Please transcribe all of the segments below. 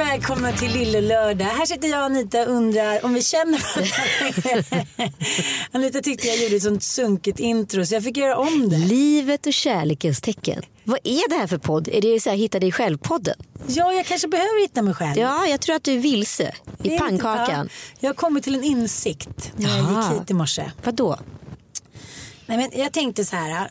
Och välkomna till Lille Lördag. Här sitter jag och Anita och undrar om vi känner varandra. Anita tyckte jag gjorde ett sånt sunkigt intro så jag fick göra om det. Livet och kärlekens tecken. Vad är det här för podd? Är det så här Hitta dig själv-podden? Ja, jag kanske behöver hitta mig själv. Ja, jag tror att du är vilse i är pannkakan. Lite, ja, jag har kommit till en insikt när jag gick hit i morse. Vadå? Nej, men jag tänkte så här.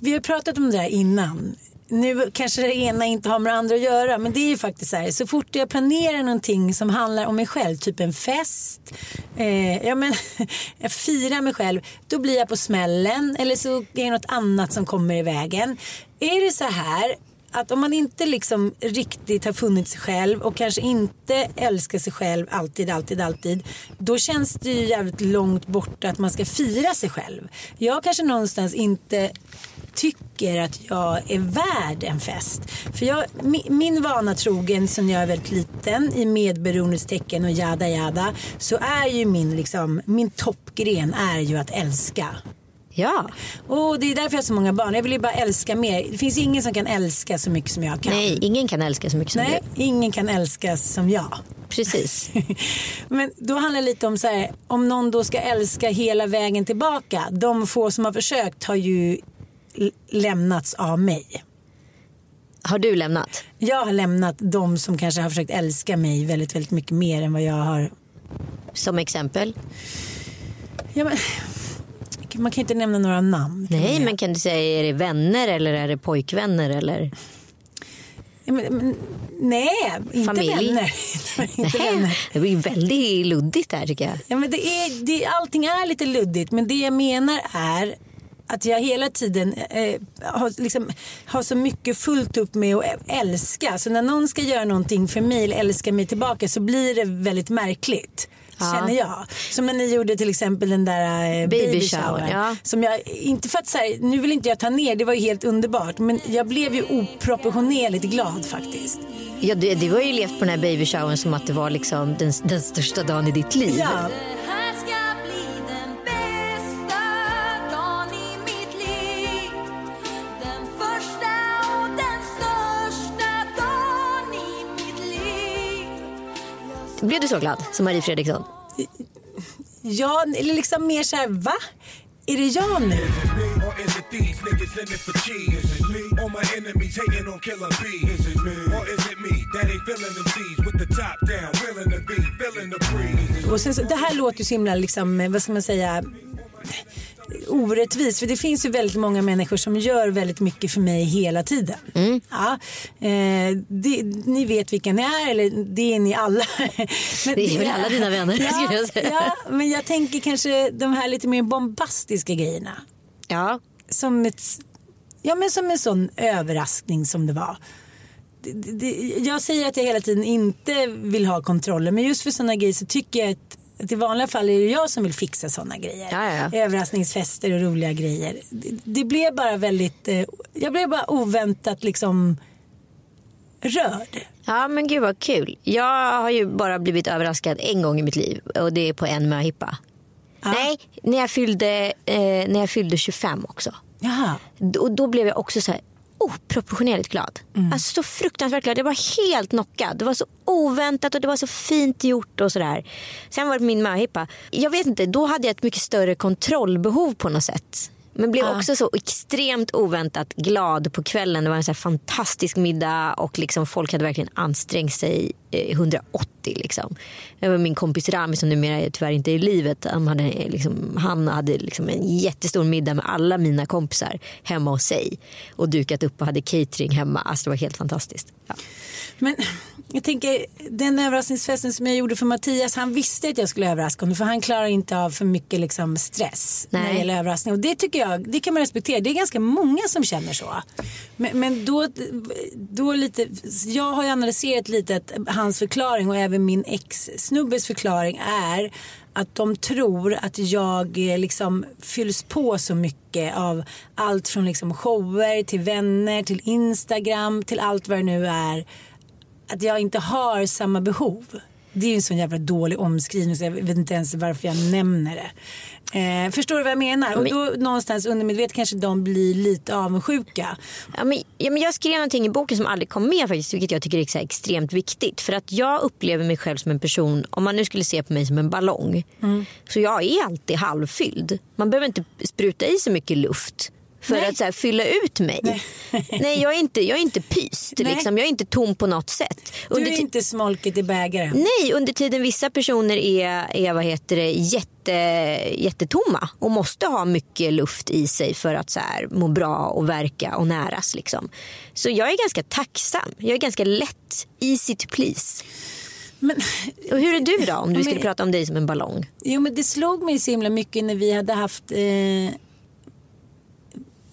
Vi har pratat om det här innan. Nu kanske det ena inte har med det andra att göra men det är ju faktiskt så här. Så fort jag planerar någonting som handlar om mig själv, typ en fest, eh, ja men jag firar mig själv, då blir jag på smällen eller så är det något annat som kommer i vägen. Är det så här att om man inte liksom riktigt har funnit sig själv och kanske inte älskar sig själv alltid, alltid, alltid. Då känns det ju jävligt långt borta att man ska fira sig själv. Jag kanske någonstans inte tycker att jag är värd en fest. För jag, min, min vana trogen sen jag är väldigt liten i medberoendets tecken och jada jada så är ju min, liksom, min toppgren är ju att älska. Ja. Och det är därför jag har så många barn. Jag vill ju bara älska mer. Det finns ingen som kan älska så mycket som jag kan. Nej, ingen kan älska så mycket som Nej, ingen kan älska som jag. du. Precis. Men då handlar det lite om så här, om någon då ska älska hela vägen tillbaka. De få som har försökt har ju lämnats av mig. Har du lämnat? Jag har lämnat de som kanske har försökt älska mig väldigt, väldigt mycket mer än vad jag har. Som exempel? Ja, men, man kan inte nämna några namn. Nej, men kan du säga är det vänner eller är det pojkvänner eller? Ja, men, men, nej, inte Familj? vänner. inte vänner. Nej, det blir väldigt luddigt här tycker jag. Ja, men det är, det, allting är lite luddigt men det jag menar är att jag hela tiden eh, har, liksom, har så mycket fullt upp med att älska. Så när någon ska göra någonting för mig eller älska mig tillbaka så blir det väldigt märkligt. Ja. Känner jag. Som när ni gjorde till exempel den där eh, Baby baby shower, shower. ja. Som jag, inte för att så här, nu vill inte jag ta ner, det var ju helt underbart. Men jag blev ju oproportionerligt glad faktiskt. Ja, du, du har ju levt på den här babyshowern som att det var liksom den, den största dagen i ditt liv. Ja. Blev du så glad som Marie Fredriksson? Ja, eller liksom mer så här, va? Är det jag nu? Och sen, så- det här låter ju så himla, liksom, eh, vad ska man säga, orättvist. För det finns ju väldigt många människor som gör väldigt mycket för mig hela tiden. Ja, eh, det, ni vet vilka ni är, eller det är ni alla. Men Det är väl alla dina vänner, skulle jag säga. Ja, men jag tänker kanske de här lite mer bombastiska grejerna. Ja. Som ett ja, men som en sån överraskning som det var. Det, det, det, jag säger att jag hela tiden inte vill ha kontroller men just för sådana grejer så tycker jag att i vanliga fall är det jag som vill fixa sådana grejer. Ja, ja. Överraskningsfester och roliga grejer. Det, det blev bara väldigt, eh, jag blev bara oväntat liksom rörd. Ja men gud vad kul. Jag har ju bara blivit överraskad en gång i mitt liv och det är på en möhippa. Nej, när jag, fyllde, eh, när jag fyllde 25 också. Jaha. Och då blev jag också så här oproportionerligt glad. Alltså så fruktansvärt glad. Jag var helt knockad. Det var så oväntat och det var så fint gjort och sådär. Sen var det min möhippa. Jag vet inte, då hade jag ett mycket större kontrollbehov på något sätt. Men blev också så extremt oväntat glad på kvällen. Det var en så fantastisk middag och liksom folk hade verkligen ansträngt sig 180. Liksom. Det var min kompis Rami som numera tyvärr inte är i livet. Han hade, eh, liksom, han hade liksom en jättestor middag med alla mina kompisar hemma hos sig. Och dukat upp och hade catering hemma. Alltså det var helt fantastiskt. Ja. Men jag tänker den överraskningsfesten som jag gjorde för Mattias. Han visste att jag skulle överraska honom för han klarar inte av för mycket liksom, stress när det Nej. gäller överraskning. Och det tycker jag, det kan man respektera. Det är ganska många som känner så. Men, men då, då lite, jag har ju analyserat lite att hans förklaring och även min ex-snubbes förklaring är att de tror att jag eh, liksom fylls på så mycket av allt från liksom shower till vänner till Instagram till allt vad det nu är att jag inte har samma behov. Det är ju en sån jävla dålig omskrivning så jag vet inte ens varför jag nämner det. Eh, förstår du vad jag menar? Och då någonstans undermedvetet kanske de blir lite avundsjuka. Ja, men, ja, men jag skrev någonting i boken som aldrig kom med faktiskt, vilket jag tycker är så extremt viktigt. För att jag upplever mig själv som en person, om man nu skulle se på mig som en ballong. Så jag är alltid halvfylld. Man behöver inte spruta i så mycket luft för Nej. att så här, fylla ut mig. Nej, jag, är inte, jag är inte pyst. Nej. Liksom. Jag är inte tom på något sätt. Du Under är ti- inte smolket i bägaren. Nej, under tiden vissa personer är, är vad heter det, jätte, jättetomma och måste ha mycket luft i sig för att så här, må bra och verka och näras. Liksom. Så jag är ganska tacksam. Jag är ganska lätt, easy to please. Men, Och hur är du då om du Men- skulle prata om dig som en ballong? jo men det slog mig så himla mycket när vi hade haft eh,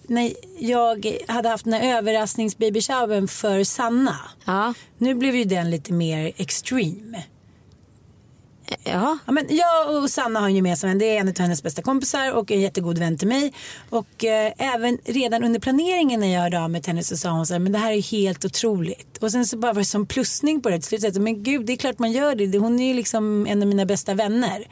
när jag hade haft den här överraskningsbabyshowern för Sanna. Ja, Nu blev ju den lite mer extreme. ja. Ja, men jag och Sanna har en gemensam vän. Det är en av hennes bästa kompisar och en jättegod vän till mig. Och eh, även redan under planeringen när jag hörde av mig till henne så sa hon så här, men det här är helt otroligt. Och sen så bara var det som plussning på det till slut. Men gud, det är klart man gör det. Hon är ju liksom en av mina bästa vänner.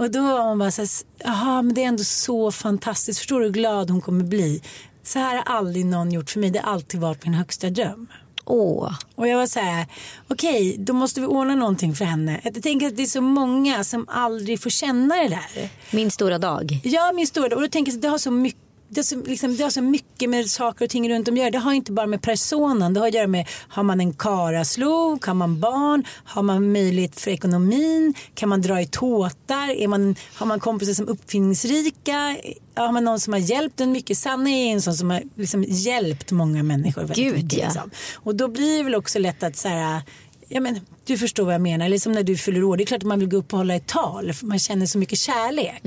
Och då var hon bara så här, jaha men det är ändå så fantastiskt. Förstår du hur glad hon kommer bli? Så här har aldrig någon gjort för mig. Det har alltid varit min högsta dröm. Åh. Och jag var så här, okej, då måste vi ordna någonting för henne. Jag tänker att det är så många som aldrig får känna det där. Min stora dag. Ja, min stora, och då tänker jag att det har så mycket det så, liksom, det har så mycket med saker och ting runt om att göra. Det har inte bara med personen. Det har att göra med, har man en karaslok? Har man barn? Har man möjlighet för ekonomin? Kan man dra i tåtar? Är man, har man kompisar som är uppfinningsrika? Har man någon som har hjälpt en mycket? Sanna är en sån som har liksom hjälpt många människor väldigt Gud, mycket. ja. Liksom. Och då blir det väl också lätt att så här, ja, men, du förstår vad jag menar. Eller som när du fyller år. Det är klart att man vill gå upp och hålla ett tal. För man känner så mycket kärlek.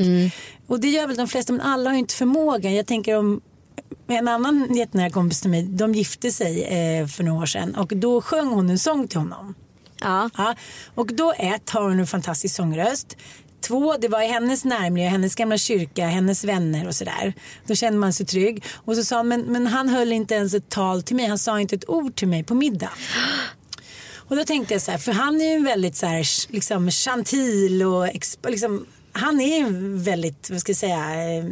Och det gör väl de flesta. Men alla har ju inte förmågan. Jag tänker om en annan jättenära kompis till mig. De gifte sig eh, för några år sedan. Och då sjöng hon en sång till honom. Ja. Ja, och då ett har hon en fantastisk sångröst. Två, det var i hennes närmiljö, hennes gamla kyrka, hennes vänner och sådär. Då kände man sig trygg. Och så sa han, men, men han höll inte ens ett tal till mig. Han sa inte ett ord till mig på middag. Och då tänkte jag så här, för han är ju väldigt så här, liksom chantil och liksom, han är ju väldigt, vad ska jag säga, eh,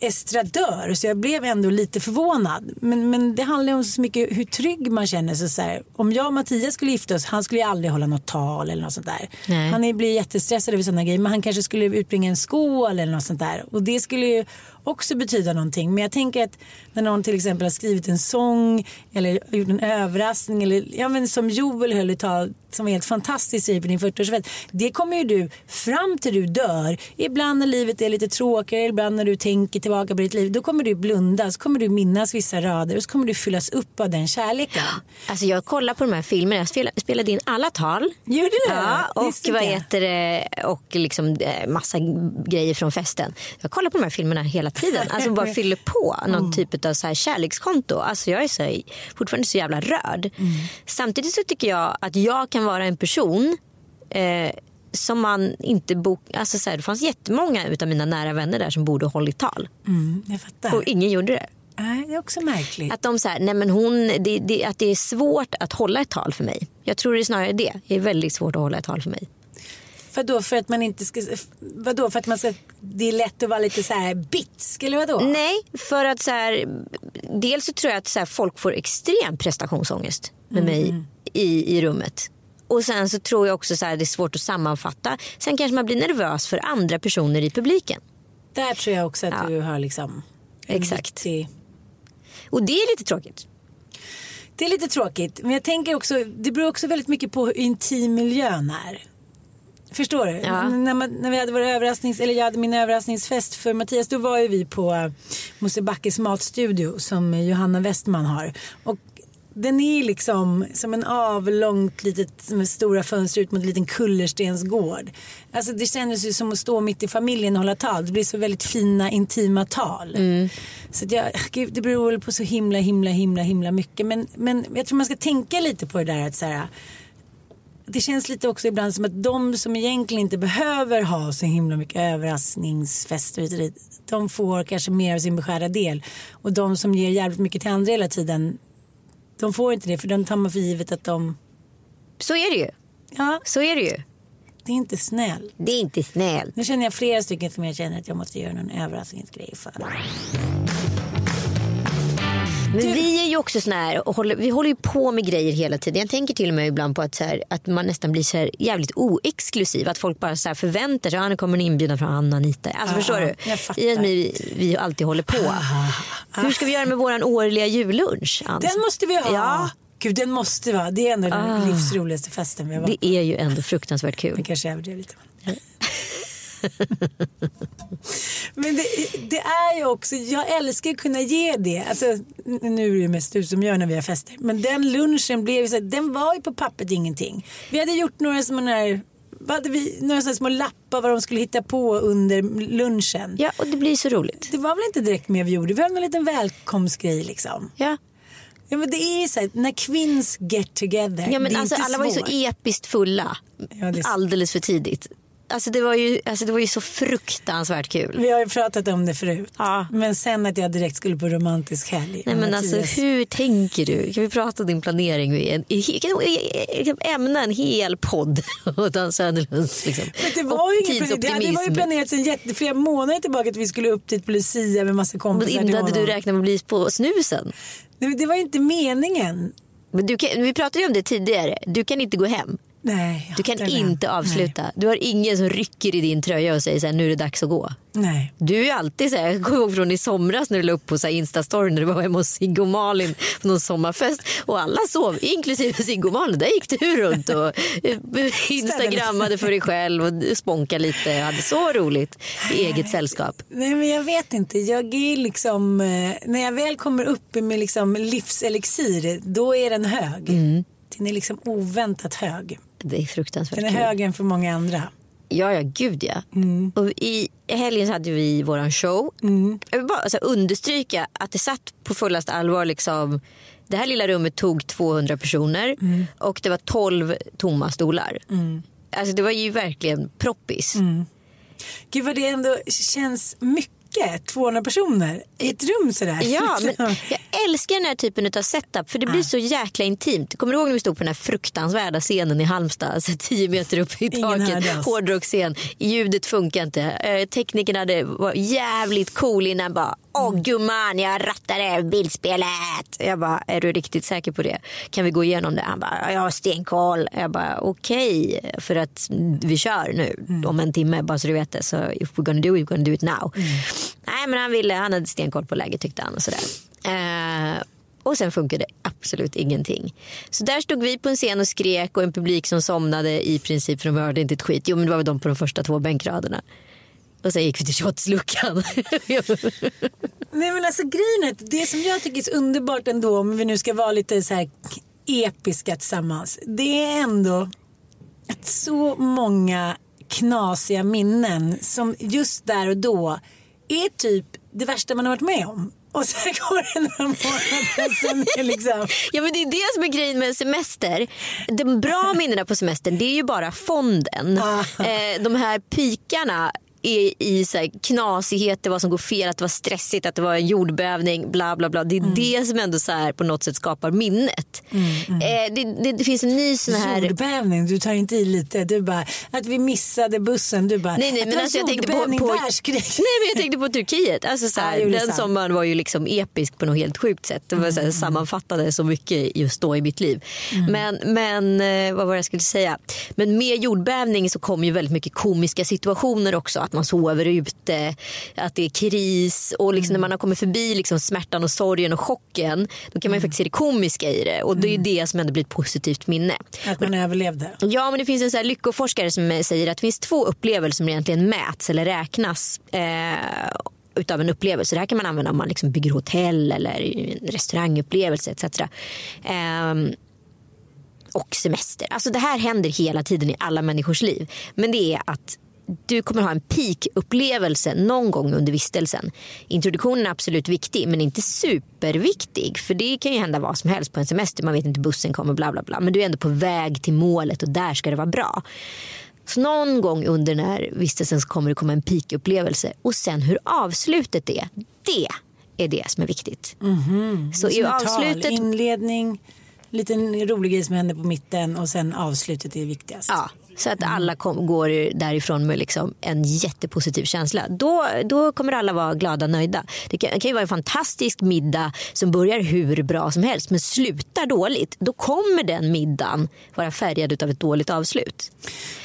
estradör så jag blev ändå lite förvånad. Men, men det handlar ju om så mycket hur trygg man känner sig. Så här, om jag och Mattias skulle gifta oss, han skulle ju aldrig hålla något tal eller något sånt där. Nej. Han blir jättestressad över sådana grejer men han kanske skulle utbringa en skål eller något sånt där. Och det skulle ju också betyda någonting. Men jag tänker att när någon till exempel har skrivit en sång eller gjort en överraskning eller ja, men som Joel höll i tal som är helt fantastiskt i på din 40-årsfest. Det kommer ju du fram till du dör. Ibland när livet är lite tråkigare, ibland när du tänker tillbaka på ditt liv. Då kommer du blunda, så kommer du minnas vissa rader och så kommer du fyllas upp av den kärleken. Alltså jag kollar på de här filmerna. Jag spelade, spelade in alla tal. Gjorde du? Ja, och Visste vad heter det? Och liksom eh, massa grejer från festen. Jag kollar på de här filmerna hela tiden. Alltså bara fyller på någon Mm. typ av så här kärlekskonto. Alltså jag är så, fortfarande så jävla rörd. Mm. Samtidigt så tycker jag att jag kan vara en person eh, som man inte bok... Alltså så här, det fanns jättemånga utav mina nära vänner där som borde ha hållit tal. Mm, jag fattar. Och ingen gjorde det. Nej, det är också märkligt. Att de så här, nej men hon, det, det, att det är svårt att hålla ett tal för mig. Jag tror det är snarare det. Det är väldigt svårt att hålla ett tal för mig. Vadå för att man inte ska... Vadå för att man ska... Det är lätt att vara lite så här bitsk eller vadå? Nej, för att så här, dels så tror jag att så här, folk får extrem prestationsångest med mig i, i rummet. Och sen så tror jag också så här, det är svårt att sammanfatta. Sen kanske man blir nervös för andra personer i publiken. Där tror jag också att Ja. du har liksom... Exakt. viktig- Och det är lite tråkigt. Det är lite tråkigt. Men jag tänker också, det beror också väldigt mycket på hur intim miljön är. Förstår du? Ja. När, man, när vi hade vår överrasknings, eller jag hade min överraskningsfest för Mattias, då var ju vi på eh, Mosebackes matstudio som Johanna Westman har. Och den är liksom som en avlångt litet med stora fönster ut mot en liten kullerstensgård. Alltså det kändes ju som att stå mitt i familjen och hålla tal. Det blir så väldigt fina intima tal. Så att jag, gud, det beror väl på så himla himla himla himla mycket. Men, men jag tror man ska tänka lite på det där att så här, det känns lite också ibland som att de som egentligen inte behöver ha så himla mycket överraskningsfester hit och dit, de får kanske mer av sin beskärda del. Och de som ger jävligt mycket till andra hela tiden, de får inte det för de tar man för givet att de, Så är det ju. ja, Så är det ju. det är inte snäll. Det är inte snällt. Nu känner jag flera stycken som jag känner att jag måste göra någon överraskningsgrej för. Men vi är ju också såna här, och håller, vi håller ju på med grejer hela tiden. Jag tänker till och med ibland på att, så här, att man nästan blir så här jävligt oexklusiv. Att folk bara så förväntar sig att ah, nu kommer en inbjudan från Anna och Anita. Alltså, förstår du? I att vi, vi alltid håller på. Hur ska vi göra med vår årliga jullunch? Ans? Den måste vi ha. Ja. Gud, den måste vara. Det är ändå den livs roligaste festen vi har varit Det är ju ändå fruktansvärt kul. kanske överdrev lite. Men det, det är ju också, jag älskar att kunna ge det. Alltså, nu är det ju mest du som gör när vi har fester. Men den lunchen blev så, den var ju på pappret ingenting. Vi hade gjort några sådana här, hade vi, några små lappar vad de skulle hitta på under lunchen. Ja, och det blir så roligt. Det var väl inte direkt mer vi gjorde, vi hade en liten välkomstgrej liksom. Ja, Ja men det är så här, när kvinns get together. ja men alltså, alla var ju så episkt fulla. Ja, det är så- Alldeles för tidigt. Alltså det, var ju, alltså det var ju så fruktansvärt kul. Vi har ju pratat om det förut. Ja. Men sen att jag direkt skulle på romantisk helg. Nej, men alltså, hur tänker du? Kan vi prata om din planering? i en- i- Kan ämna en hel podd åt Dan Söderlunds liksom, Men det var ju ingen plan- det, var ju planerat sedan jätte, flera månader tillbaka att vi skulle upp dit på Lucia med massa Men kompisar. inte till hade du räknat med att bli på snusen. Nej, men det var inte meningen. Men du kan, vi pratade ju om det tidigare. Du kan inte gå hem. Nej, Du kan inte avsluta. Du har ingen som rycker i din tröja och säger så här, nu är det dags att gå. Nej. Du är ju alltid så här, jag kommer ihåg från i somras när du la upp på så här Instastory när du var hemma hos Sigge och Malin på någon sommarfest och alla sov, inklusive Sigge och Malin. Där gick du runt och eh, instagrammade för dig själv och sponkade lite. Hade så roligt i eget sällskap. Nej men jag vet inte. Jag är liksom, eh, när jag väl kommer upp med liksom livselixir, då är den hög. Mm. Den är liksom oväntat hög. Det är fruktansvärt Den är kul. högre än för många andra. Ja, ja, gud ja. Mm. Och I helgen så hade vi våran show. Jag vill bara så här, understryka att det satt på fullast allvar. Liksom, det här lilla rummet tog 200 personer Mm. och det var 12 tomma stolar. Alltså det var ju verkligen proppis. Mm. Gud vad det ändå känns mycket. 200 personer i ett rum sådär. Ja, men jag älskar den här typen av setup för det blir så jäkla intimt. Kommer du ihåg när vi stod på den här fruktansvärda scenen i Halmstad, alltså 10 meter upp i taket, hårdrocksscen. Ljudet funkar inte. Eh, teknikerna hade, var jävligt cool innan bara, åh gumman jag rattade bildspelet. Jag bara, är du riktigt säker på det? Kan vi gå igenom det? Han bara, jag har stenkoll. Jag bara, okej, för att vi kör nu om en timme bara så du vet det. Så if we're gonna do it, we're gonna do it now. Nej men han ville, han hade stenkoll på läget tyckte han och sådär. Eh, Och sen funkade absolut ingenting. Så där stod vi på en scen och skrek och en publik som somnade i princip för de hörde inte ett skit. Jo men det var väl de på de första två bänkraderna. Och sen gick vi till shotsluckan. Nej men alltså grejen är det som jag tycker är så underbart ändå om vi nu ska vara lite så här episka tillsammans. Det är ändå att så många knasiga minnen som just där och då är typ det värsta man har varit med om. Och sen går det några månader sen är liksom... Ja men det är det som är grejen med semester. De bra minnena på semestern det är ju bara fonden. Eh, de här pikarna är i så här knasighet, det var som går fel, att det var stressigt, att det var en jordbävning, bla bla bla. Det är det som ändå så här på något sätt skapar minnet. Eh, det, det, det finns en ny sån här... Jordbävning, du tar inte i lite. Du bara, att vi missade bussen. Du bara, Nej, nej, att men alltså jag tänkte på, på, världskrig. nej, men jag tänkte på Turkiet. Alltså, så här, Ja, den sant. sommaren var ju liksom episk på något helt sjukt sätt. Det var, så här, sammanfattade så mycket just då i mitt liv. Men, men eh, vad var det jag skulle säga? Men med jordbävning så kom ju väldigt mycket komiska situationer också. Att man sover ute, att det är kris och liksom när man har kommit förbi liksom smärtan och sorgen och chocken då kan man ju faktiskt se det komiska i det. Och det är ju det som ändå blir ett positivt minne. Att man överlevde. Ja, men det finns en så här lyckoforskare som säger att det finns två upplevelser som egentligen mäts eller räknas eh, utav en upplevelse. Det här kan man använda om man liksom bygger hotell eller en restaurangupplevelse etc. Ehm, och semester. Alltså det här händer hela tiden i alla människors liv. Men det är att du kommer ha en peak-upplevelse någon gång under vistelsen. Introduktionen är absolut viktig men inte superviktig. För det kan ju hända vad som helst på en semester. Man vet inte bussen kommer bla bla bla. Men du är ändå på väg till målet och där ska det vara bra. Så någon gång under den här vistelsen kommer det komma en peak-upplevelse. Och sen hur avslutet är, det är det som är viktigt. Så i ett tal, avslutet Inledning, liten rolig grej som händer på mitten och sen avslutet är viktigast. Ja, så att alla kom, går därifrån med liksom en jättepositiv känsla. Då, då kommer alla vara glada och nöjda. Det kan, det kan ju vara en fantastisk middag som börjar hur bra som helst men slutar dåligt. Då kommer den middagen vara färgad av ett dåligt avslut.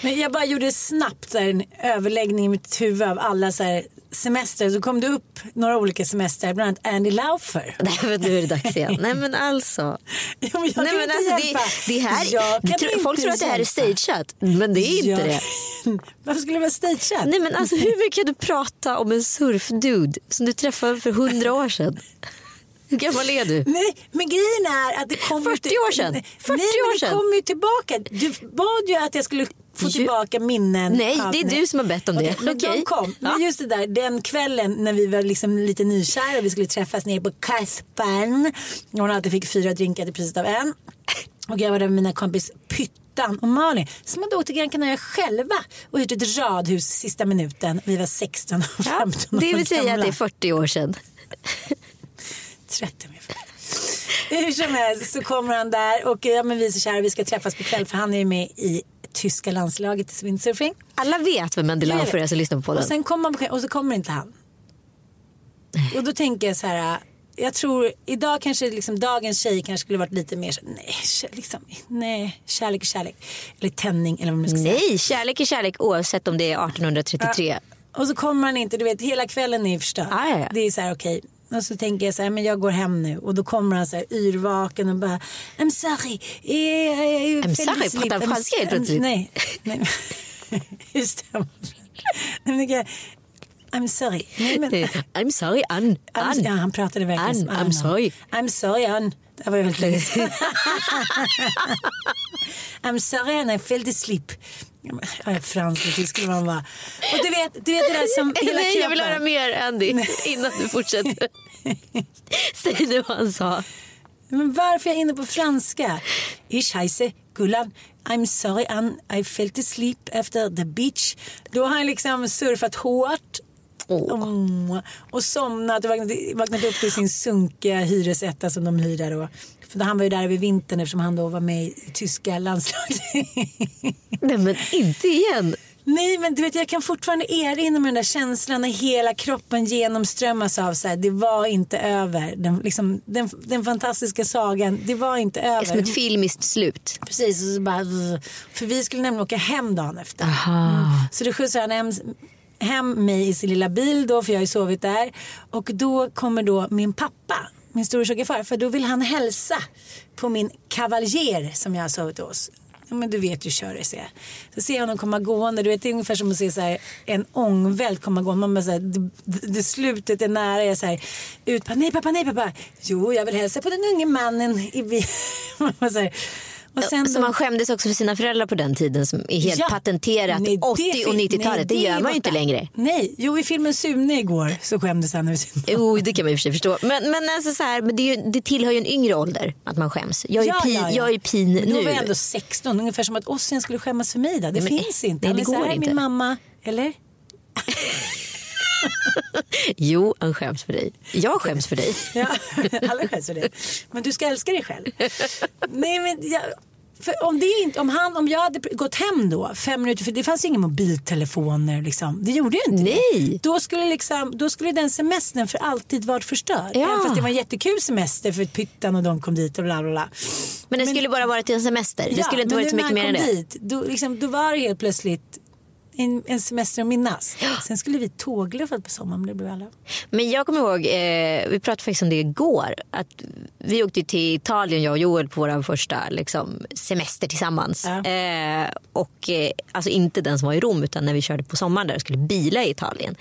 Men jag bara gjorde snabbt en överläggning i mitt huvud av alla så här, semester. Så kom det upp några olika semester, bland annat Andy Laufer. Nej men nu är det dags igen. Nej men alltså. Ja, men jag Nej, kan men inte alltså det, hjälpa. det här, Jag det, kan tror- inte folk tror att det här är stageat men det är inte det. Varför skulle det vara stageat? Nej men alltså hur mycket kan du prata om en surfdude som du träffade för hundra år sedan? Hur gammal är du? Nej, men grejen är att det kom 40 ju till- år sedan. 40 Nej, men år det sedan. kom ju tillbaka. Du bad ju att jag skulle få tillbaka minnen. Nej, det är du som har bett om det. Okej, men Okej. de kom. Men Ja. just det där, den kvällen när vi var liksom lite nykära och vi skulle träffas nere på Kaspan. Hon alltid fick fyra drinkar till priset av en. Och jag var där med mina kompis Pyttan och Malin som hade åkt till Gran Canaria själva och hyrt ett radhus sista minuten. Vi var 16 och 15 Ja, år det vill säga att det är 40 år sedan. 30 ungefär. Hur som helst så kommer han där och ja, men vi är så kära vi ska träffas på kväll för han är ju med i tyska landslaget i windsurfing. Alla vet vem Andy Laufer är som lyssnar på podden. Och sen kommer och så kommer inte han. Och då tänker jag så här. Jag tror idag kanske liksom dagens tjej kanske skulle varit lite mer nej, liksom, nej, kärlek är kärlek. Eller tändning eller vad man ska säga. Nej, kärlek är kärlek oavsett om det är 1833. Och så kommer han inte, du vet hela kvällen är förstörd. Ja, ja, ja. Det är så här okej. Och så tänker jag så här, men jag går hem nu. Och då kommer han så här yrvaken och bara I'm sorry. Eh, eh, I'm fell sorry, pratar han I'm- franska helt I'm- plötsligt? Nej. nej. Just det. I'm sorry. Nej, men, I'm sorry, Ann. I'm, ja, Ann. han pratade verkligen Ann, som I'm Anna. sorry. I'm sorry Ann. Det var väldigt länge. I'm sorry Ann, I fell asleep. Fransk tysk skulle man vara. Och du vet, du vet det där som hela Nej, jag vill höra mer Andy innan du fortsätter. Säg nu vad han sa. Men varför är jag inne på franska? Ich heiße Gullan. I'm sorry Ann, I fell asleep after the beach. Då har han liksom surfat hårt. Åh, och somnat och vaknat, vaknat upp i sin sunkiga hyresetta som de hyr där då. För han var ju där över vintern eftersom han då var med i tyska landslaget. Nej men inte igen. Nej men du vet jag kan fortfarande erinra mig den där känslan när hela kroppen genomströmmas av så här, det var inte över. Den, liksom, den, den fantastiska sagan, det var inte över. Som ett filmiskt slut. Precis, och så bara, för vi skulle nämligen åka hem dagen efter. Mm. Så då skjutsar han hem, hem mig i sin lilla bil då, för jag har ju sovit där. Och då kommer då min pappa min store far. För då vill han hälsa på min kavaljer som jag har sovit hos. Ja, men du vet ju kör det, ser jag. Så ser jag honom komma gående. Du vet, det är ungefär som att se så här, en ångvält komma gående. Man bara så här, det, det slutet är nära. Jag så här, ut. bara, Nej pappa, nej pappa. Jo, jag vill hälsa på den unge mannen i bilen. Sen Så man skämdes också för sina föräldrar på den tiden som är helt Ja. patenterat Nej, det 80 och fin- 90-talet. nej, Det, gör man ju inte längre. Nej, jo i filmen Sune igår så skämdes han över sin Jo, det kan man i och för sig förstå. Men, men, alltså så här, men det, är ju, det tillhör ju en yngre ålder att man skäms. Jag är ju pin, Jag är ju pin Men Då nu. var jag ändå 16, ungefär som att Ossian skulle skämmas för mig. Då. Det Men, finns inte. nej, det går här, inte. min mamma. Eller? Jo, han skäms för dig. Jag skäms för dig. Ja, alla skäms för det. Men du ska älska dig själv. Nej, men jag, om, det inte, om, han, om jag hade gått hem då, fem minuter, för det fanns inga mobiltelefoner. Liksom. Det gjorde ju inte Nej. det. Då skulle, liksom, då skulle den semestern för alltid varit förstörd. Ja. Även fast det var en jättekul semester för Pyttan och de kom dit och bla bla bla. Men det skulle bara varit en semester. Det skulle inte men varit så mycket mer än det. Dit, då, liksom, då var det helt plötsligt en, en semester att minnas. Sen skulle vi tågluffa på sommaren, men det blev alla. Men jag kommer ihåg, eh, vi pratade faktiskt om det igår. Att vi åkte till Italien, jag och Joel, på vår första liksom, semester tillsammans. Ja. Eh, och eh, alltså inte den som var i Rom utan när vi körde på sommaren där och skulle bila i Italien.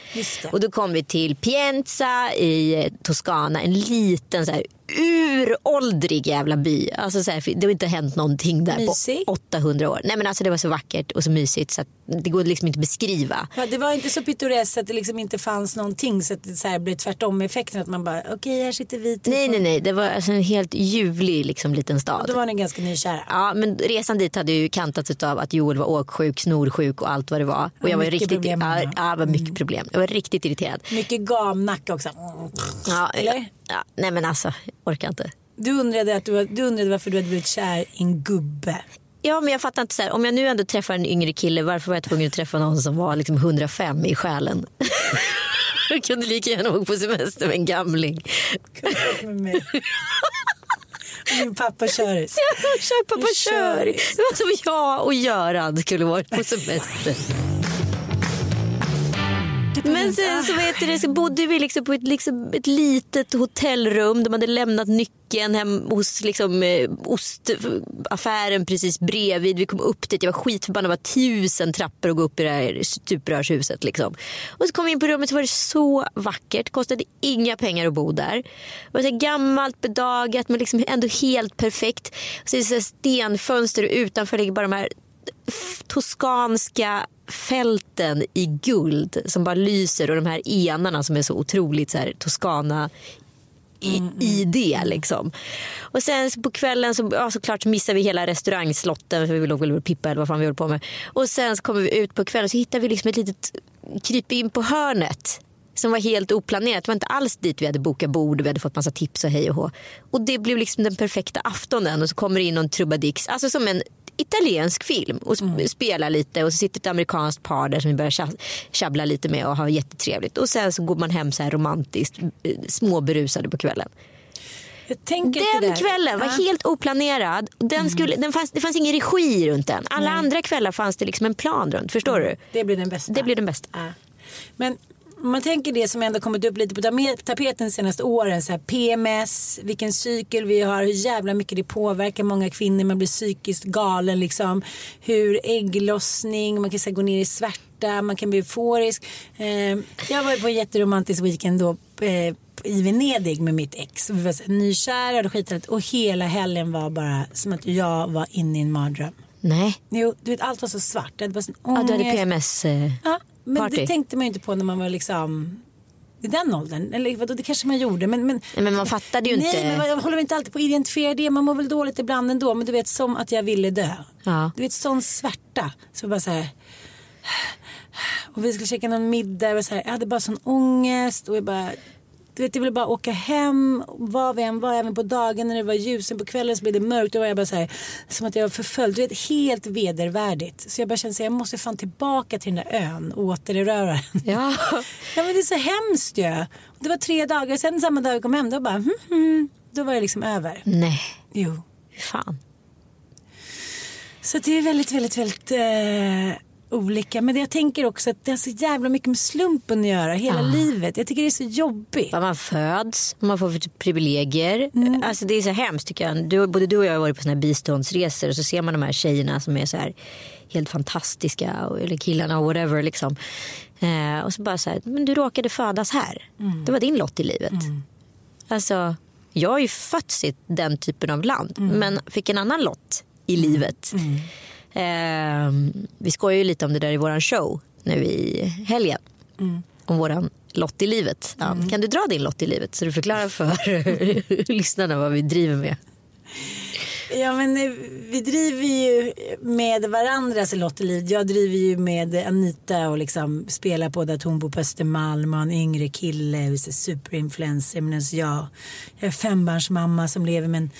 Och då kom vi till Pienza i eh, Toscana, en liten så här uråldrig jävla by. Alltså så här, det har inte hänt någonting där Mysig. på 800 år. Nej men alltså det var så vackert och så mysigt så att det går liksom inte att beskriva. Ja, det var inte så pittoreskt att det liksom inte fanns någonting så att det så här blev tvärtom effekten att man bara okej här sitter vi typ Nej och- nej nej, det var alltså en helt ljuvlig liksom, liten stad. Då var ni ganska nykära. Ja, men resan dit hade ju kantats av att Joel var åksjuk, snorsjuk och allt vad det var. Och jag var mycket riktigt, problem ja, ja, var mycket problem. Jag var riktigt irriterad. Mycket gamnacka också. Ja, Eller? Ja, nej men alltså, orkar inte. Du undrade, att du, du undrade varför du hade blivit kär i en gubbe. Ja men jag fattar inte så här, om jag nu ändå träffar en yngre kille varför var jag tvungen att träffa någon som var liksom 105 i själen? jag kunde lika gärna åka på semester med en gamling. Med mig. Min pappa kör. Kör pappa kör. kör. Det var som jag och Göran skulle varit på semester. Men sen så vet du, det, så bodde vi liksom på ett, liksom, ett litet hotellrum. De hade lämnat nyckeln hem hos liksom, eh, ostaffären precis bredvid. Vi kom upp dit, jag var skitförbannad. Det var tusen trappor att gå upp i det här stuprörshuset. Liksom. Och så kom vi in på rummet så var det så vackert. Kostade inga pengar att bo där. Det var så gammalt, bedagat men liksom ändå helt perfekt. Så det är så här stenfönster och utanför ligger bara de här toskanska fälten i guld som bara lyser och de här enarna som är så otroligt så här, Toscana i, i det liksom. Och sen på kvällen så ja, såklart så missade vi hela restaurangslotten för vi låg väl och pippa eller vad fan vi höll på med. Och sen så kommer vi ut på kvällen så hittar vi liksom ett litet kryp in på hörnet som var helt oplanerat. Det var inte alls dit vi hade bokat bord och vi hade fått massa tips och hej och hå. Och det blev liksom den perfekta aftonen och så kommer det in någon trubadyx, alltså som en italiensk film och sp- spelar lite och så sitter ett amerikanskt par där som vi börjar tja- tjabbla lite med och ha jättetrevligt. Och sen så går man hem så här romantiskt, eh, småberusade på kvällen. Den kvällen var Ja. Mm. helt oplanerad. Den skulle, den fanns, det fanns ingen regi runt den. Alla andra kvällar fanns det liksom en plan runt. Förstår du? Det blir den bästa. Det blir den bästa. Ja. Men man tänker det som ändå kommit upp lite på tapeten de senaste åren. Så här PMS, vilken cykel vi har, hur jävla mycket det påverkar många kvinnor. Man blir psykiskt galen liksom. Hur ägglossning, man kan så här, gå ner i svärta, man kan bli euforisk. Eh, jag var på en jätteromantisk weekend då. Eh, i Venedig med mitt ex. Vi var så nykära och skithärligt. Och hela helgen var bara som att jag var inne i en mardröm. Nej. Jo, du vet allt var så svart. Hade bara sån Ja, du hade ångest. PMS. Eh, Ja, men party. det tänkte man ju inte på när man var liksom i den åldern. Eller vadå, det kanske man gjorde. Men, men, Nej, men man fattade ju nej, inte. men jag håller inte alltid på att identifiera det. Man mår väl dåligt ibland ändå. Men du vet som att jag ville dö. Ja. Du vet sån svärta. Så bara så här. Och vi skulle käka någon middag. Och så här, jag hade bara sån ångest. Och jag bara. Du vet, jag ville bara åka hem. Var vi än var, även på dagen när det var ljus. Sen på kvällen så blev det mörkt. Då var jag bara så här, som att jag var förföljd. Du vet, helt vedervärdigt. Så jag bara kände att jag måste fan tillbaka till den där ön och återerövra den. Ja. Ja men det är så hemskt ju. Det var tre dagar, sen samma dag jag kom hem då bara hmm, hmm, Då var det liksom över. Nej, Jo. fan. Så det är väldigt, väldigt, väldigt eh, olika. Men jag tänker också att det har så jävla mycket med slumpen att göra hela livet. Jag tycker det är så jobbigt. Man föds, man får privilegier. Mm. Alltså det är så hemskt tycker jag. Du, både du och jag har varit på såna här biståndsresor och så ser man de här tjejerna som är så här helt fantastiska. och- Eller killarna och whatever liksom. Eh, och så bara så här, men du råkade födas här. Mm. Det var din lott i livet. Alltså, jag har ju fötts i den typen av land. Mm. Men fick en annan lott i livet. Eh, vi skojar ju lite om det där i våran show nu i helgen. Mm. Om våran lott i livet. Ja, Kan du dra din lott i livet så du förklarar för lyssnarna vad vi driver med? Ja men eh, vi driver ju med varandras lotteliv. Jag driver ju med Anita och liksom spelar på att hon bor på Östermalm och en yngre kille och är superinfluencer. Medan jag, jag är fembarnsmamma som lever med en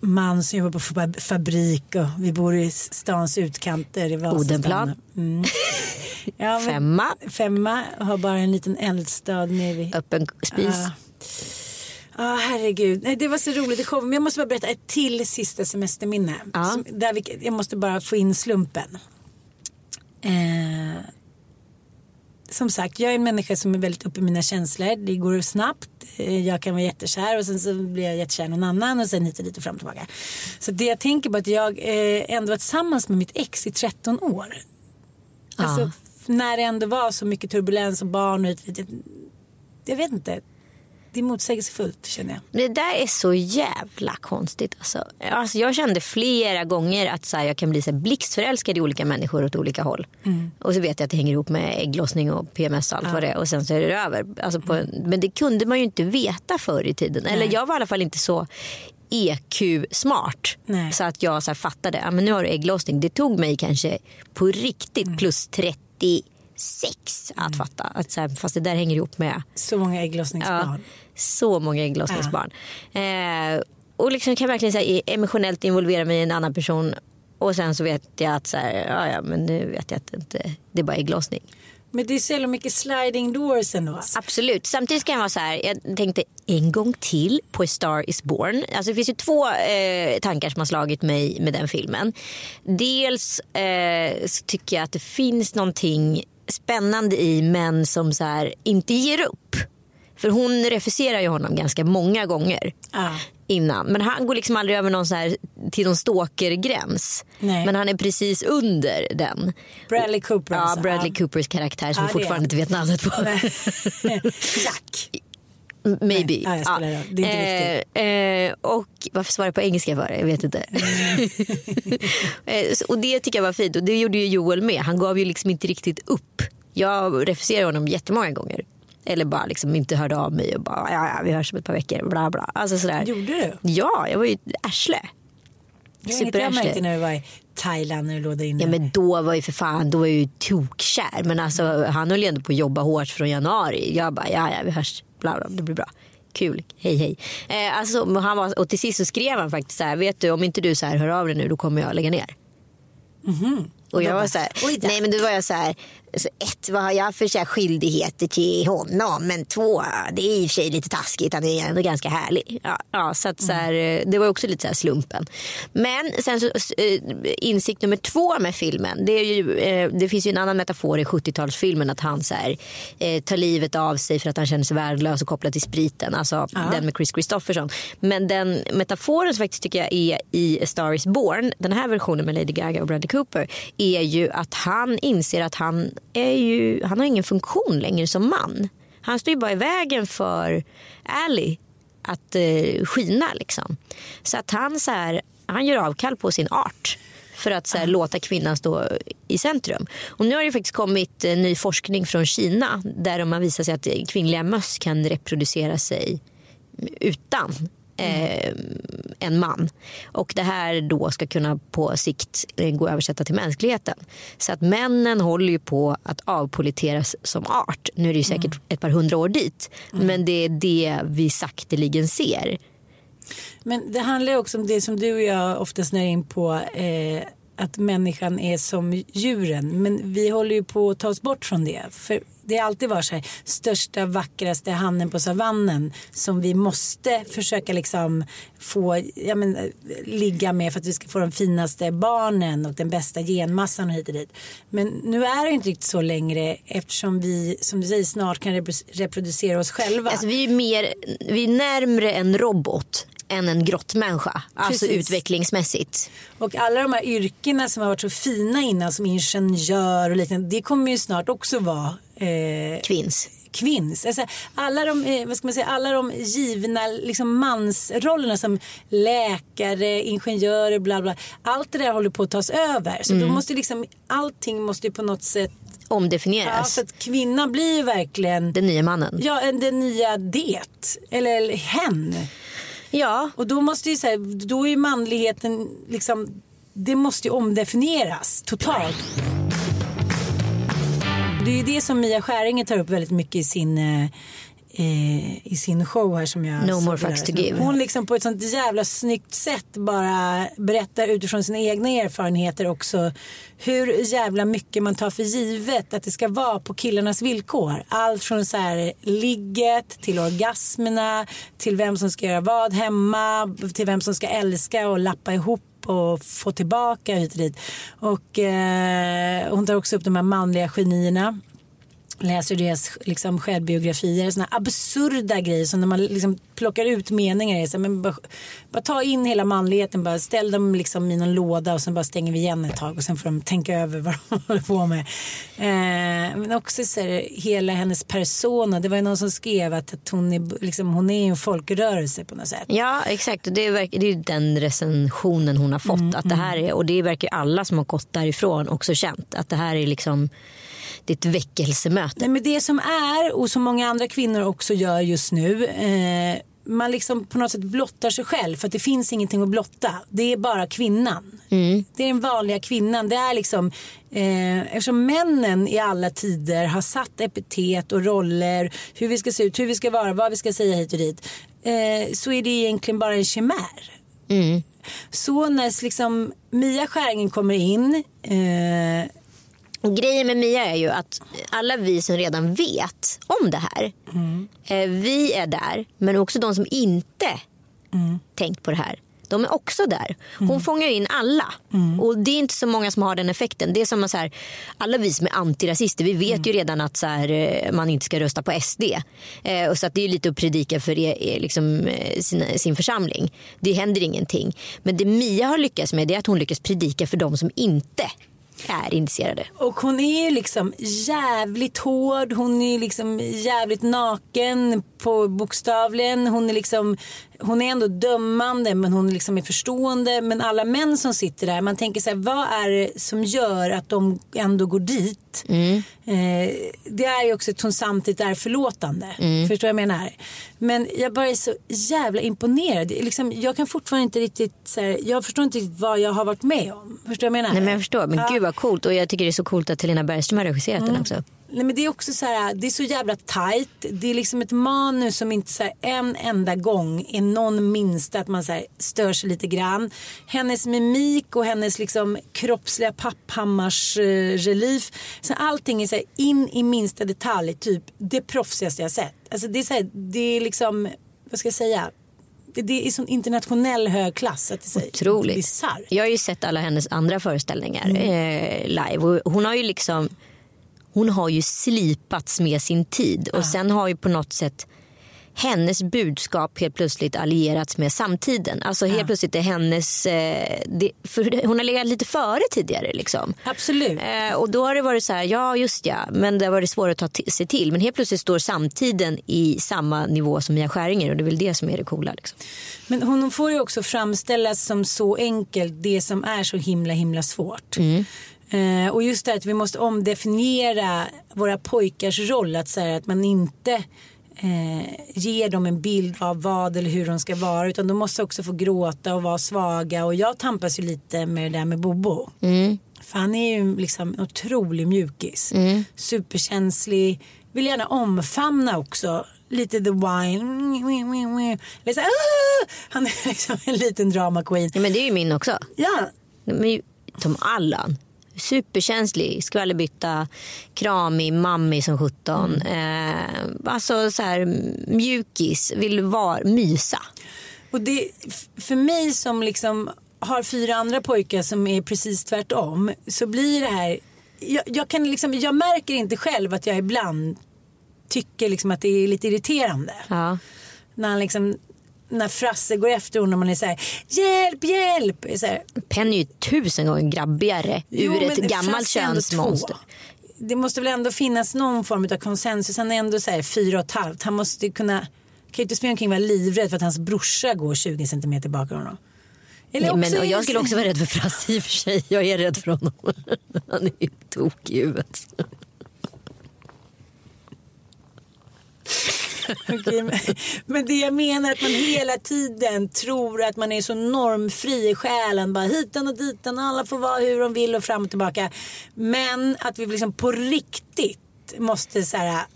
man som jobbar på fab- fabrik och vi bor i stans utkanter i. Odenplan. Mm. Ja, Femma. Femma har bara en liten eldstad nere vid Öppen spis. Ja. Ja, herregud. Nej, det var så roligt. Det kom. Men jag måste bara berätta ett till sista semesterminne. Ja. Som, där vi, jag måste bara få in slumpen. Eh, som sagt, jag är en människa som är väldigt uppe i mina känslor. Det går snabbt. Eh, Jag kan vara jättekär och sen så blir jag jättekär i någon annan och sen hit och dit och fram och tillbaka. Så det jag tänker på är att jag eh, ändå var tillsammans med mitt ex i 13 år. Alltså, Ja. f- när det ändå var så mycket turbulens och barn och hit och dit. Jag vet inte. Det är motsägelsefullt känner jag. Det där är så jävla konstigt. Alltså. Alltså, jag kände flera gånger att så här, jag kan bli så här, blixtförälskad i olika människor åt olika håll. Och så vet jag att det hänger ihop med ägglossning och PMS och allt vad det är. Och sen så är det över. Alltså på, Men det kunde man ju inte veta förr i tiden. Eller jag var i alla fall inte så EQ-smart. Nej. Så att jag så här, fattade, ja, men nu har du ägglossning. Det tog mig kanske på riktigt plus 36 att fatta. Att, så här, fast det där hänger ihop med Så många ägglossningsbarn. Ja, så många ägglossningsbarn. Eh, och liksom kan verkligen så här, emotionellt involvera mig i en annan person. Och sen så vet jag att så här, ja, ja, men nu vet jag att det inte det är bara ägglossning. Men det är så jävla mycket sliding doors ändå. Absolut. Samtidigt kan jag vara så här, jag tänkte en gång till på A Star Is Born. Alltså det finns ju två eh, tankar som har slagit mig med den filmen. Dels eh, så tycker jag att det finns någonting spännande i män som så här, inte ger upp. För hon refuserar ju honom ganska många gånger Ja. innan. Men han går liksom aldrig över någon så här, till någon stalkergräns. Nej. Men han är precis under den. Bradley Cooper Ja, alltså. Bradley Ja. Coopers karaktär som är fortfarande inte vet namnet på. Jack. Maybe. Nej, ja, roll. Det är inte eh, eh, och varför svarar jag på engelska för? Jag vet inte. Eh, så- och det tycker jag var fint och det gjorde ju Joel med. Han gav ju liksom inte riktigt upp. Jag refuserade honom jättemånga gånger. Eller bara liksom inte hörde av mig och bara ja, ja vi hörs om ett par veckor. Bla, bla. Alltså sådär. Gjorde du? Ja, jag var ju ett arsle. Det Superarsle. när vi var i Thailand när du låg där inne. Ja men då var ju för fan, då var jag ju tokkär. Men alltså han höll ju ändå på att jobba hårt från januari. Jag bara, ja ja vi hörs, bla bla, det blir bra. Kul, hej hej. Eh, alltså, han var, och till sist så skrev han faktiskt så här, vet du om inte du så här hör av dig nu då kommer jag lägga ner. Och jag var så här, nej men då var jag så här, så ett vad har jag för så här, skyldigheter till honom men två det är i och för sig lite taskigt han är ändå ganska härlig. Ja, ja, så att, så här, eh, det var också lite så slumpen. Men sen så, eh, insikt nummer två med filmen det, är ju, eh, det finns ju en annan metafor i 70-talsfilmen att han så här, tar livet av sig för att han känner sig värdelös och kopplat till spriten. Alltså den med Chris Christopherson. Men den metaforen som faktiskt tycker jag är i A Star Is Born, den här versionen med Lady Gaga och Bradley Cooper, är ju att han inser att han, är ju, han har ingen funktion längre som man. Han står ju bara i vägen för Ally att eh, skina liksom. Så att han, så här, han gör avkall på sin art för att så här, låta kvinnan stå i centrum. Och nu har det faktiskt kommit eh, ny forskning från Kina där de har visat sig att kvinnliga möss kan reproducera sig utan eh, en man. Och det här då ska kunna på sikt eh, gå att översätta till mänskligheten. Så att männen håller ju på att avpoliteras som art. Nu är det ju säkert ett par hundra år dit. Men det är det vi sakteligen ser. Men det handlar ju också om det som du och jag ofta snör in på. Eh, att människan är som djuren. Men vi håller ju på att ta oss bort från det. För det har alltid varit så här, största vackraste hannen på savannen som vi måste försöka liksom få, ja men, ligga med för att vi ska få de finaste barnen och den bästa genmassan och hit och dit. Men nu är det inte riktigt så längre eftersom vi, som du säger, snart kan reproducera oss själva. Alltså, vi, är mer, vi är närmre en robot än en grottmänniska. Alltså Precis. utvecklingsmässigt. Och alla de här yrkena som har varit så fina innan som ingenjör och liknande, det kommer ju snart också vara eh, Kvinns. kvinns. Alltså, alla, de, eh, vad ska man säga, alla de givna liksom, mansrollerna som läkare, ingenjörer, bla bla. Allt det där håller på att tas över. Så då måste liksom, allting måste på något sätt, ja, Omdefinieras. så att kvinna blir ju verkligen Den nya mannen. Ja, en- den nya det. Eller, eller hen. Ja, Och då måste ju så här, då är ju manligheten liksom, det måste ju omdefinieras totalt. Det är ju det som Mia Skäringer tar upp väldigt mycket i sin eh, eh, i sin show här som jag No more fucks to give. Hon liksom på ett sånt jävla snyggt sätt bara berättar utifrån sina egna erfarenheter också hur jävla mycket man tar för givet att det ska vara på killarnas villkor. Allt från så här ligget till orgasmerna till vem som ska göra vad hemma till vem som ska älska och lappa ihop och få tillbaka hit och dit. Och eh, hon tar också upp de här manliga genierna läser deras liksom, självbiografier. Såna absurda grejer som när man liksom plockar ut meningar. Så, men bara, bara ta in hela manligheten, bara ställ dem liksom i någon låda och sen bara stänger vi igen ett tag och sen får de tänka över vad de håller på med. Eh, men också så här, hela hennes persona. Det var ju någon som skrev att, att hon, är, liksom, hon är en folkrörelse på något sätt. Ja exakt och det är, verk- det är ju den recensionen hon har fått. att det här är, och det verkar alla som har gått därifrån också känt. Att det här är liksom ett väckelsemöte. Nej, men det som är och som många andra kvinnor också gör just nu. Eh, man liksom på något sätt blottar sig själv för att det finns ingenting att blotta. Det är bara kvinnan. Det är den vanliga kvinnan. Det är liksom, eh, eftersom männen i alla tider har satt epitet och roller, hur vi ska se ut, hur vi ska vara, vad vi ska säga hit och dit. Eh, så är det egentligen bara en chimär. Så när liksom Mia Skäringen kommer in eh, grejen med Mia är ju att alla vi som redan vet om det här. Eh, vi är där. Men också de som inte tänkt på det här. De är också där. Hon fångar in alla. Och det är inte så många som har den effekten. Det är som att så här, alla vi som är antirasister, vi vet ju redan att så här, eh, man inte ska rösta på SD. Eh, och så att det är lite att predika för er, er, liksom, eh, sin, sin församling. Det händer ingenting. Men det Mia har lyckats med är att hon lyckas predika för de som inte är intresserade. Och hon är ju liksom jävligt hård. Hon är liksom jävligt naken på bokstavligen. Hon är liksom hon är ändå dömande men hon liksom är förstående. Men alla män som sitter där, man tänker så här, vad är det som gör att de ändå går dit? Eh, det är ju också att hon samtidigt är förlåtande. Förstår du vad jag menar? Men jag bara är så jävla imponerad. Liksom, jag kan fortfarande inte riktigt, så här, jag förstår inte riktigt vad jag har varit med om. Förstår du vad jag menar? Nej men jag förstår, men Ja. gud vad coolt och jag tycker det är så coolt att Helena Bergström har regisserat den också. Nej, men det är också så här, det är så jävla tajt. Det är liksom ett manus som inte så här, en enda gång är någon minsta att man så här, stör sig lite grann. Hennes mimik och hennes liksom kroppsliga papphammars eh, relief. Så allting är så här, in i minsta detalj typ det proffsigaste jag sett. Alltså det är så här, det är liksom, vad ska jag säga? Det- är sån internationell hög klass. Att det är Otroligt. Jag har ju sett alla hennes andra föreställningar Mm. eh, live och hon har ju liksom hon har ju slipats med sin tid och sen har ju på något sätt hennes budskap helt plötsligt allierats med samtiden. Alltså helt plötsligt är hennes, eh, det, hon har legat lite före tidigare liksom. Absolut. Eh, och då har det varit så här, ja just ja, men det har varit svårt att ta t- sig till. Men helt plötsligt står samtiden i samma nivå som Mia Skäringer och det är väl det som är det coola. Liksom. Men hon får ju också framställas som så enkelt det som är så himla himla svårt. Eh, och just det att vi måste omdefiniera våra pojkars roll. Att, säga att man inte eh, ger dem en bild av vad eller hur de ska vara. Utan de måste också få gråta och vara svaga. Och jag tampas ju lite med det där med Bobo. För han är ju liksom en otrolig mjukis. Superkänslig. Vill gärna omfamna också. Lite the wine. Så, "Ah!" Han är liksom en liten drama queen. Ja, men det är ju min också. Ja, Men Som Allan. Superkänslig, skvallerbytta, kramig, mammig som 17. Eh, alltså så här mjukis, vill vara, mysa. Och det, för mig som liksom har fyra andra pojkar som är precis tvärtom så blir det här jag, jag, kan liksom, jag märker inte själv att jag ibland tycker liksom att det är lite irriterande. Ja. När, han liksom, när Frasse går efter honom och man är så här, hjälp, hjälp. Så här, Penny är ju tusen gånger grabbigare Jo, ur ett gammalt könsmonster. Det måste väl ändå finnas någon form av konsensus. Han är ändå så här fyra och ett halvt. Han måste kunna, kan ju inte springa omkring och vara livrädd för att hans brorsa går 20 centimeter bakom honom. Nej, men, och jag skulle så- också vara rädd för Frasse i och för sig. Jag är rädd för honom. Han är ju tokig i huvudet. okay, men, men det jag menar är att man hela tiden tror att man är så normfri i själen. Bara hitan och ditan, alla får vara hur de vill och fram och tillbaka. Men att vi liksom på riktigt måste så här,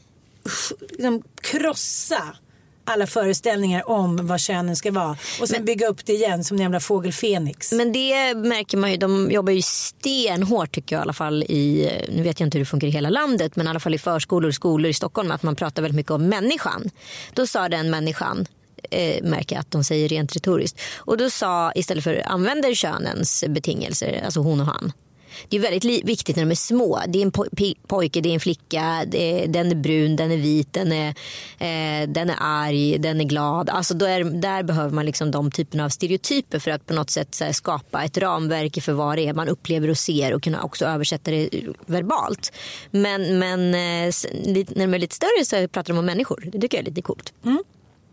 liksom krossa alla föreställningar om vad könen ska vara. Och sen bygga upp det igen som en jävla fågel Fenix. Men det märker man ju. De jobbar ju stenhårt tycker jag i alla fall i, nu vet jag inte hur det funkar i hela landet, men i alla fall i förskolor och skolor i Stockholm att man pratar väldigt mycket om människan. Då sa den människan, eh, märker jag att de säger rent retoriskt. Och då sa istället för använder könens betingelser, alltså hon och han. Det är väldigt viktigt när de är små. Det är en po- pojke, det är en flicka, är, den är brun, den är vit, den är, eh, den är arg, den är glad. Alltså då är, där behöver man liksom de typerna av stereotyper för att på något sätt så här, skapa ett ramverk för vad det är man upplever och ser och kunna också översätta det eh, verbalt. Men, men eh, när de är lite större så pratar de om människor. Det tycker jag är lite coolt. Mm.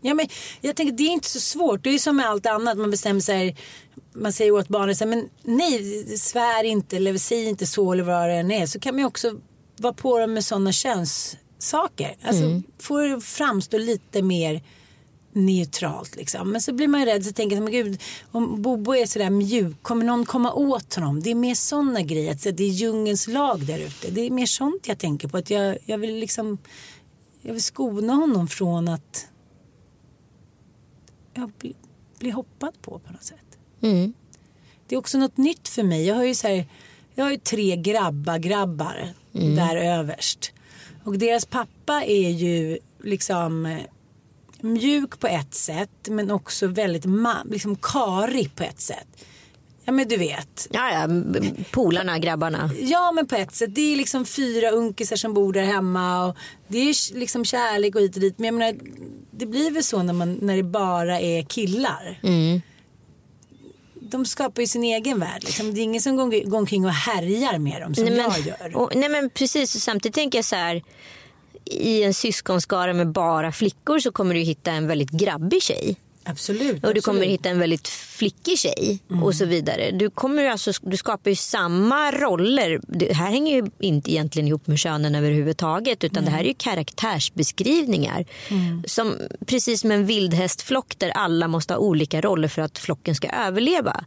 Ja, men jag tänker det är inte så svårt. Det är som med allt annat. Man bestämmer sig. Man säger åt barnet så här, men nej, svär inte eller säg inte så eller vad det än är. Så kan man ju också vara på dem med sådana könssaker. Alltså få det att framstå lite mer neutralt liksom. Men så blir man ju rädd så tänker jag, men gud, om Bobo är sådär mjuk, kommer någon komma åt honom? Det är mer sådana grejer, att det är djungelns lag där ute. Det är mer sånt jag tänker på. Att jag, jag vill liksom, jag vill skona honom från att jag blir, blir hoppad på på något sätt. Det är också något nytt för mig. Jag har ju, så här, jag har ju tre grabba-grabbar där överst. Och deras pappa är ju liksom eh, mjuk på ett sätt men också väldigt liksom karig på ett sätt. Ja men du vet. Ja, ja, polarna, grabbarna. Ja men på ett sätt. Det är liksom fyra unkisar som bor där hemma och det är liksom kärlek och hit och dit. Men jag menar, det blir väl så när, man, när det bara är killar. De skapar ju sin egen värld. Liksom. Det är ingen som går, går omkring och härjar med dem som Nej, jag men, gör. och, nej men precis, och samtidigt tänker jag så här. I en syskonskara med bara flickor så kommer du hitta en väldigt grabbig tjej. Absolut. Och du kommer absolut. hitta en väldigt flickig tjej och så vidare. Du, kommer alltså, du skapar ju samma roller. Det här hänger ju inte egentligen ihop med könen överhuvudtaget utan det här är ju karaktärsbeskrivningar. Som, precis som en vildhästflock där alla måste ha olika roller för att flocken ska överleva.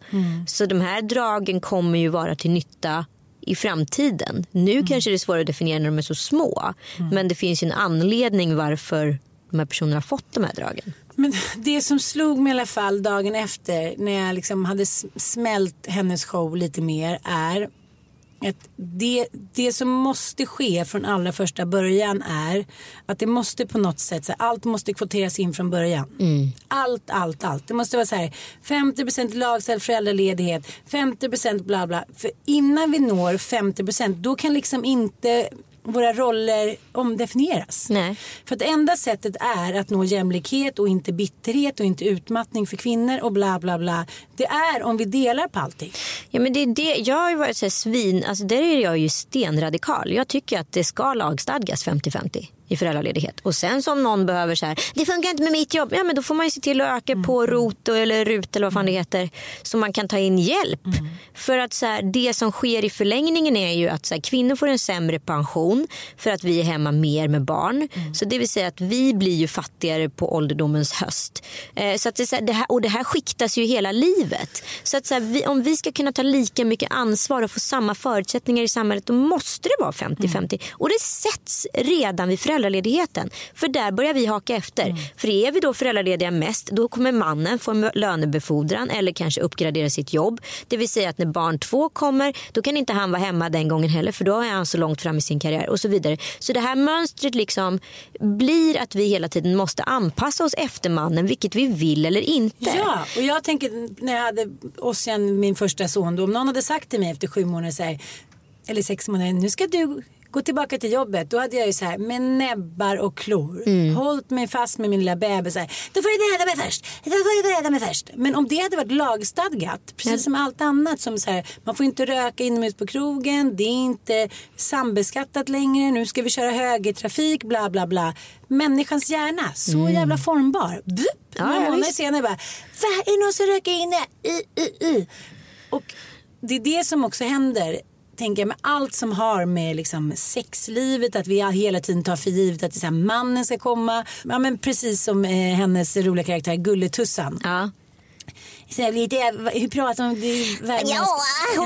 Så de här dragen kommer ju vara till nytta i framtiden. Nu kanske det är svårare att definiera när de är så små. Men det finns ju en anledning varför de här personerna har fått de här dragen. Men det som slog mig i alla fall dagen efter när jag liksom hade smält hennes show lite mer är att det, det som måste ske från allra första början är att det måste på något sätt, så allt måste kvoteras in från början. Allt, allt, allt. Det måste vara så här 50% lagställd föräldraledighet, 50% bla bla. För innan vi når 50% då kan liksom inte våra roller omdefinieras. Nej. För att enda sättet är att nå jämlikhet och inte bitterhet och inte utmattning för kvinnor och bla bla bla. Det är om vi delar på allting. Ja, men det är det. Jag har ju varit så svin, alltså där är jag ju stenradikal. Jag tycker att det ska lagstadgas 50-50 i föräldraledighet. Och sen som någon behöver så här, det funkar inte med mitt jobb. Ja men då får man ju se till att öka på ROT eller RUT eller vad fan det heter. Så man kan ta in hjälp. För att så här, det som sker i förlängningen är ju att så här, kvinnor får en sämre pension för att vi är hemma mer med barn. Så det vill säga att vi blir ju fattigare på ålderdomens höst. Eh, så att det, så här, det här, och det här skiktas ju hela livet. Så att så vi, om vi ska kunna ta lika mycket ansvar och få samma förutsättningar i samhället då måste det vara 50-50. Och det sätts redan vid föräldraledighet. Föräldraledigheten. För där börjar vi haka efter. Mm. För är vi då föräldralediga mest då kommer mannen få en lönebefordran eller kanske uppgradera sitt jobb. Det vill säga att när barn två kommer då kan inte han vara hemma den gången heller för då är han så långt fram i sin karriär och så vidare. Så det här mönstret liksom blir att vi hela tiden måste anpassa oss efter mannen vilket vi vill eller inte. Ja, och jag tänker när jag hade Ossian, min första son, då, om någon hade sagt till mig efter sju månader så här, eller sex månader, nu ska du gå tillbaka till jobbet. Då hade jag ju så här med näbbar och klor Mm. hållit mig fast med min lilla bebis. Så här, då får du döda mig först. Då får du döda mig först. Men om det hade varit lagstadgat, precis som allt annat som så här, man får inte röka inomhus på krogen, det är inte sambeskattat längre, nu ska vi köra högertrafik, bla bla bla. Människans hjärna, så jävla formbar. Bup, Mm. Ja, några månader senare bara, är det någon som röker inne? I, i, i. Och det är det som också händer tänker jag med allt som har med liksom sexlivet, att vi hela tiden tar för givet att det är så här, mannen ska komma. Ja, men precis som eh, hennes roliga karaktär Gulletussan. Ja. Så lite, hur pratar hon? Är världens-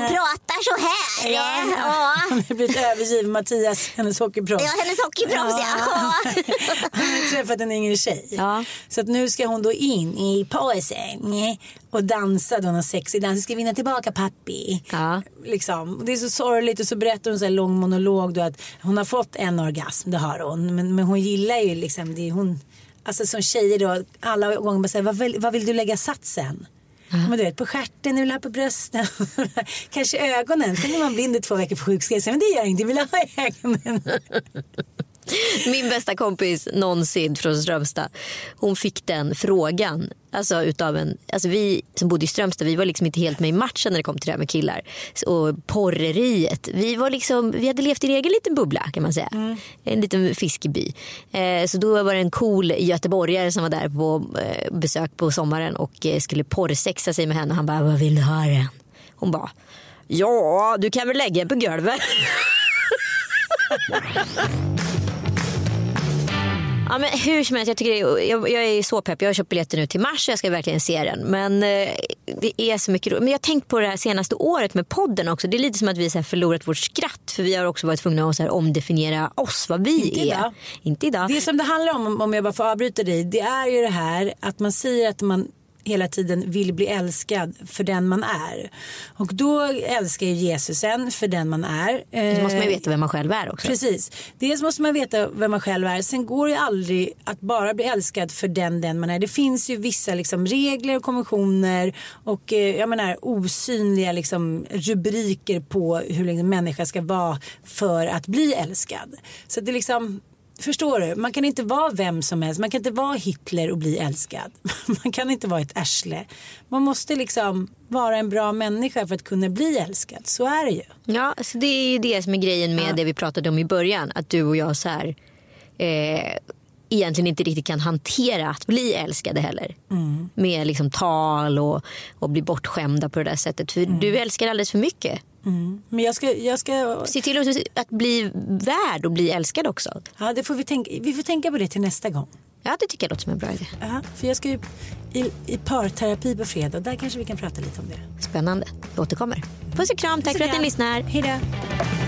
pratar så här. Ja, hon har blivit övergiven Mattias, hennes hockeyproffs. hennes hockeyproffs Han har träffat en yngre tjej. Ja. Så att nu ska hon då in i pausen och dansa då någon sexig dans. Ska vinna tillbaka pappi. Ja. Liksom. Det är så sorgligt och så berättar hon så här lång monolog då att hon har fått en orgasm, det har hon. Men, men hon gillar ju liksom, det hon, alltså som tjejer då, alla gånger bara säger vad, vad vill du lägga satsen? Men du vet, på stjärten, du vill ha på brösten, kanske ögonen. Sen är man blind i två veckor på sjukskrivning. Men det gör ingenting, vill ha i ögonen. Min bästa kompis någonsin från Strömstad. Hon fick den frågan. Alltså utav en, alltså vi som bodde i Strömstad vi var liksom inte helt med i matchen när det kom till det här med killar. Och porreriet. Vi, var liksom, vi hade levt i en egen liten bubbla kan man säga. En liten fiskeby. Eh, så då var det en cool göteborgare som var där på eh, besök på sommaren och eh, skulle porrsexa sig med henne. Han bara, vad vill du ha den? Hon bara, ja du kan väl lägga den på golvet. Ja, men hur som helst, jag, tycker jag, jag är så pepp. Jag har köpt biljetter nu till mars och jag ska verkligen se den. Men eh, det är så mycket ro- Men jag har tänkt på det här senaste året med podden också. Det är lite som att vi här förlorat vårt skratt. För vi har också varit tvungna att så här omdefiniera oss, vad vi Inte är. idag. Inte idag. Det som det handlar om, om jag bara får avbryta dig, det är ju det här att man säger att man hela tiden vill bli älskad för den man är. Och då älskar ju Jesus en för den man är. Så måste man ju Eh, veta vem man själv är också. Precis. Dels måste man veta vem man själv är. Sen går det ju aldrig att bara bli älskad för den den man är. Det finns ju vissa liksom regler och konventioner och eh, jag menar osynliga liksom rubriker på hur en människa ska vara för att bli älskad. Så det är liksom Förstår du? Man kan inte vara vem som helst. Man kan inte vara Hitler och bli älskad. Man kan inte vara ett arsle. Man måste liksom vara en bra människa för att kunna bli älskad. Så är det ju. Ja, så det är ju det som är grejen med det vi pratade om i början. Att du och jag så här, eh, egentligen inte riktigt kan hantera att bli älskade heller. Med liksom tal och, och bli bortskämda på det där sättet. För du älskar alldeles för mycket. Men jag ska, jag ska Se till att, att bli värd och bli älskad också. Ja, det får vi, tänka, vi får tänka på det till nästa gång. Ja, det tycker jag låter som en bra idé. Ja, för jag ska ju i, i parterapi på fredag. Där kanske vi kan prata lite om det. Spännande. Jag återkommer. Puss och kram. Tack för att ni lyssnar. Hej då.